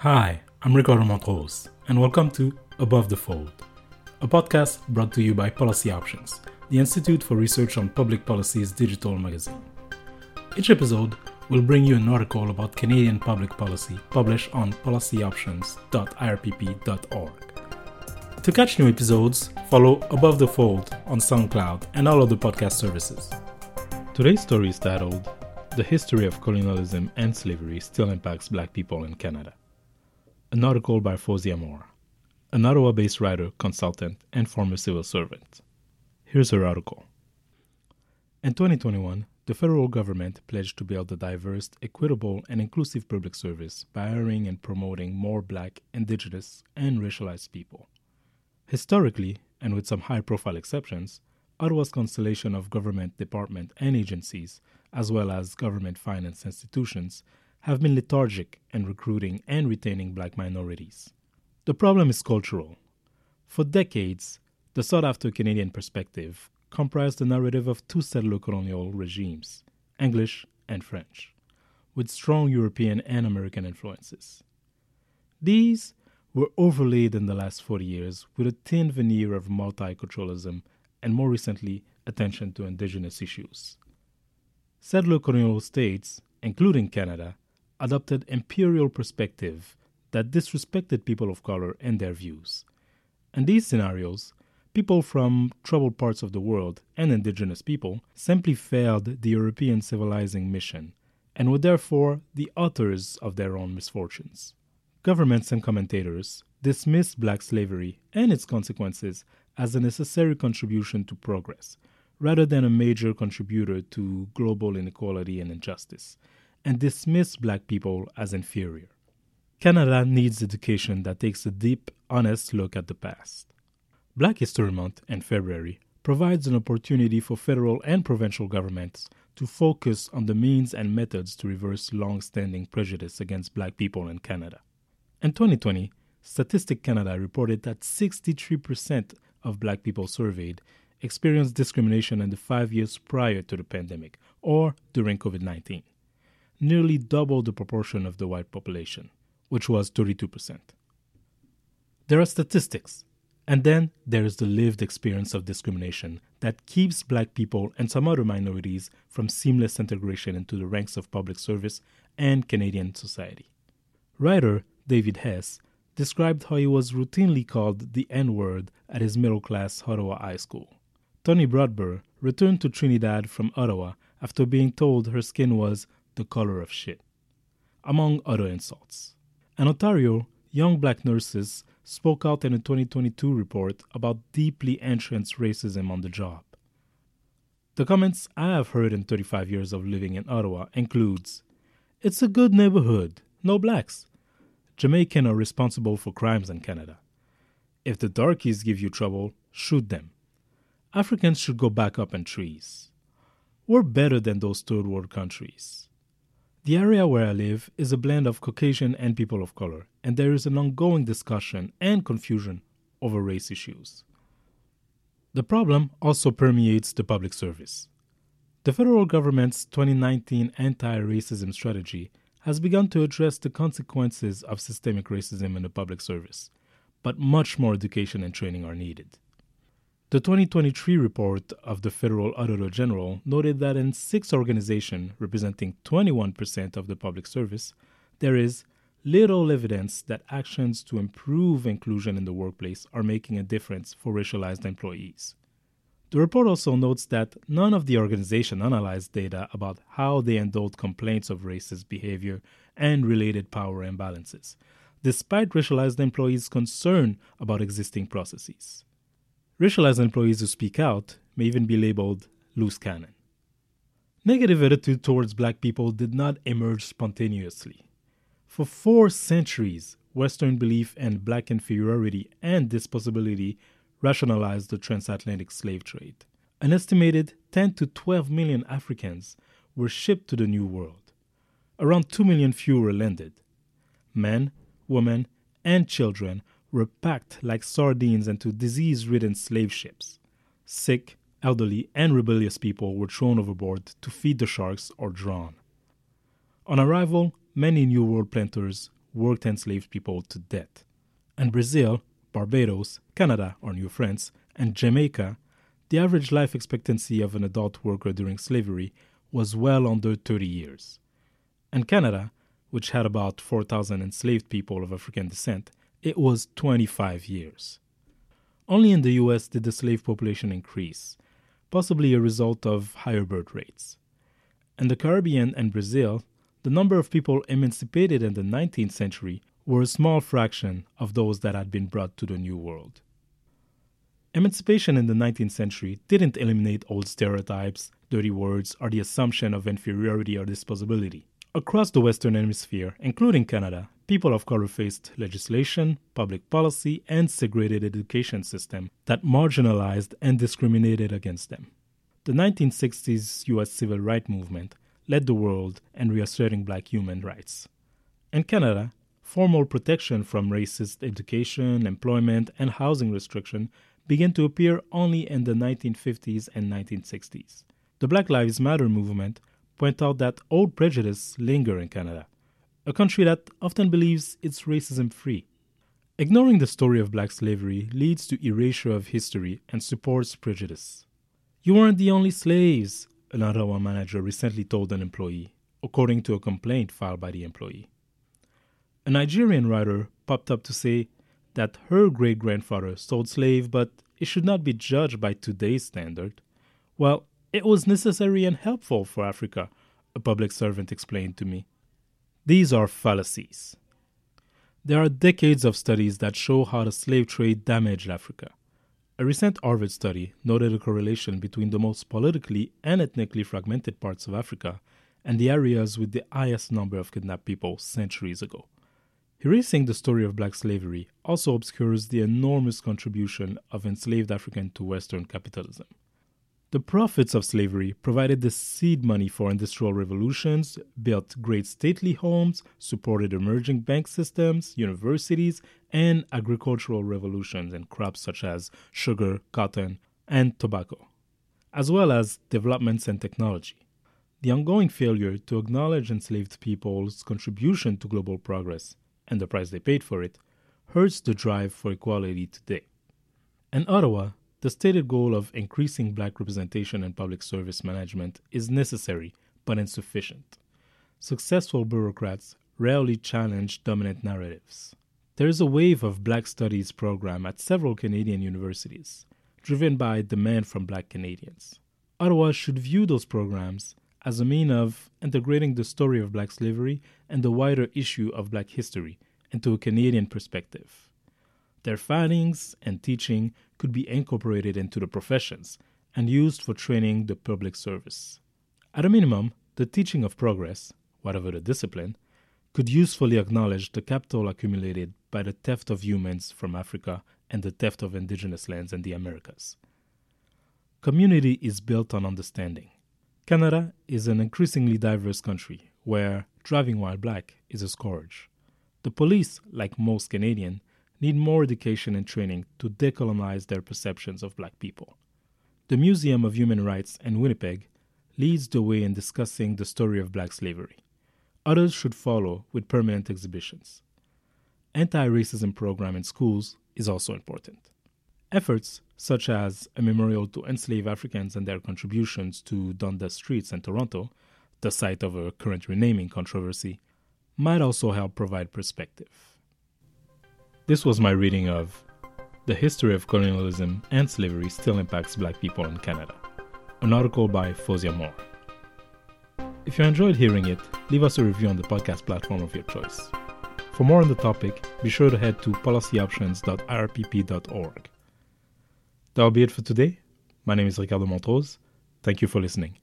Hi, I'm Ricardo Montrose, and welcome to Above the Fold, a podcast brought to you by Policy Options, the Institute for Research on Public Policy's digital magazine. Each episode will bring you an article about Canadian public policy published on policyoptions.irpp.org. To catch new episodes, follow Above the Fold on SoundCloud and all other podcast services. Today's story is titled The History of Colonialism and Slavery Still Impacts Black People in Canada. An article by Fauzya Moore, an Ottawa based writer, consultant, and former civil servant. Here's her article. In 2021, the federal government pledged to build a diverse, equitable, and inclusive public service by hiring and promoting more black, indigenous, and racialized people. Historically, and with some high profile exceptions, Ottawa's constellation of government departments and agencies, as well as government finance institutions, have been lethargic in recruiting and retaining black minorities. The problem is cultural. For decades, the sought after Canadian perspective comprised the narrative of two settler colonial regimes, English and French, with strong European and American influences. These were overlaid in the last 40 years with a thin veneer of multiculturalism and more recently, attention to indigenous issues. Settler colonial states, including Canada, adopted imperial perspective that disrespected people of color and their views. In these scenarios, people from troubled parts of the world and indigenous people simply failed the European civilizing mission and were therefore the authors of their own misfortunes. Governments and commentators dismissed black slavery and its consequences as a necessary contribution to progress, rather than a major contributor to global inequality and injustice, and dismiss black people as inferior. Canada needs education that takes a deep, honest look at the past. Black History Month in February provides an opportunity for federal and provincial governments to focus on the means and methods to reverse long standing prejudice against black people in Canada. In 2020, Statistic Canada reported that 63% of black people surveyed experienced discrimination in the five years prior to the pandemic or during COVID 19, nearly double the proportion of the white population, which was 32%. There are statistics, and then there is the lived experience of discrimination that keeps black people and some other minorities from seamless integration into the ranks of public service and Canadian society. Writer David Hess described how he was routinely called the N word at his middle class Ottawa high school. Tony Brodber returned to Trinidad from Ottawa after being told her skin was the color of shit, among other insults. In Ontario, young black nurses spoke out in a 2022 report about deeply entrenched racism on the job. The comments I have heard in 35 years of living in Ottawa includes, "It's a good neighborhood, no blacks. Jamaican are responsible for crimes in Canada. If the darkies give you trouble, shoot them. Africans should go back up in trees. We're better than those third world countries. The area where I live is a blend of Caucasian and people of color, and there is an ongoing discussion and confusion over race issues. The problem also permeates the public service. The federal government's 2019 anti racism strategy has begun to address the consequences of systemic racism in the public service, but much more education and training are needed. The 2023 report of the Federal Auditor General noted that in six organizations representing 21% of the public service, there is little evidence that actions to improve inclusion in the workplace are making a difference for racialized employees. The report also notes that none of the organization analyzed data about how they handled complaints of racist behavior and related power imbalances, despite racialized employees' concern about existing processes. Racialized employees who speak out may even be labeled loose cannon. Negative attitude towards black people did not emerge spontaneously. For four centuries, Western belief in black inferiority and disposability rationalized the transatlantic slave trade. An estimated 10 to 12 million Africans were shipped to the New World. Around 2 million fewer landed. Men, women, and children were packed like sardines into disease ridden slave ships. Sick, elderly, and rebellious people were thrown overboard to feed the sharks or drown. On arrival, many New World planters worked enslaved people to death. In Brazil, Barbados, Canada or New France, and Jamaica, the average life expectancy of an adult worker during slavery was well under 30 years. In Canada, which had about 4,000 enslaved people of African descent, it was 25 years. Only in the US did the slave population increase, possibly a result of higher birth rates. In the Caribbean and Brazil, the number of people emancipated in the 19th century were a small fraction of those that had been brought to the New World. Emancipation in the 19th century didn't eliminate old stereotypes, dirty words, or the assumption of inferiority or disposability. Across the Western Hemisphere, including Canada, people of color faced legislation, public policy, and segregated education system that marginalized and discriminated against them. The 1960s US civil rights movement led the world in reasserting black human rights. In Canada, formal protection from racist education, employment, and housing restriction began to appear only in the 1950s and 1960s. The Black Lives Matter movement point out that old prejudice linger in Canada, a country that often believes it's racism free. Ignoring the story of black slavery leads to erasure of history and supports prejudice. You weren't the only slaves, an Ottawa manager recently told an employee, according to a complaint filed by the employee. A Nigerian writer popped up to say that her great grandfather sold slaves, but it should not be judged by today's standard. Well, it was necessary and helpful for Africa, a public servant explained to me. These are fallacies. There are decades of studies that show how the slave trade damaged Africa. A recent Harvard study noted a correlation between the most politically and ethnically fragmented parts of Africa and the areas with the highest number of kidnapped people centuries ago. Erasing the story of black slavery also obscures the enormous contribution of enslaved Africans to Western capitalism. The profits of slavery provided the seed money for industrial revolutions, built great stately homes, supported emerging bank systems, universities, and agricultural revolutions in crops such as sugar, cotton, and tobacco, as well as developments in technology. The ongoing failure to acknowledge enslaved people's contribution to global progress and the price they paid for it hurts the drive for equality today. In Ottawa, the stated goal of increasing black representation in public service management is necessary but insufficient. Successful bureaucrats rarely challenge dominant narratives. There is a wave of black studies program at several Canadian universities, driven by demand from black Canadians. Ottawa should view those programs as a mean of integrating the story of black slavery and the wider issue of black history into a Canadian perspective. Their findings and teaching could be incorporated into the professions and used for training the public service. At a minimum, the teaching of progress, whatever the discipline, could usefully acknowledge the capital accumulated by the theft of humans from Africa and the theft of indigenous lands in the Americas. Community is built on understanding. Canada is an increasingly diverse country where driving while black is a scourge. The police, like most Canadians, need more education and training to decolonize their perceptions of black people. The Museum of Human Rights in Winnipeg leads the way in discussing the story of black slavery. Others should follow with permanent exhibitions. Anti-racism program in schools is also important. Efforts such as a memorial to enslaved Africans and their contributions to Dundas Streets in Toronto, the site of a current renaming controversy, might also help provide perspective. This was my reading of The History of Colonialism and Slavery Still Impacts Black People in Canada, an article by Fauzya Moore. If you enjoyed hearing it, leave us a review on the podcast platform of your choice. For more on the topic, be sure to head to policyoptions.irpp.org. That'll be it for today. My name is Ricardo Montrose. Thank you for listening.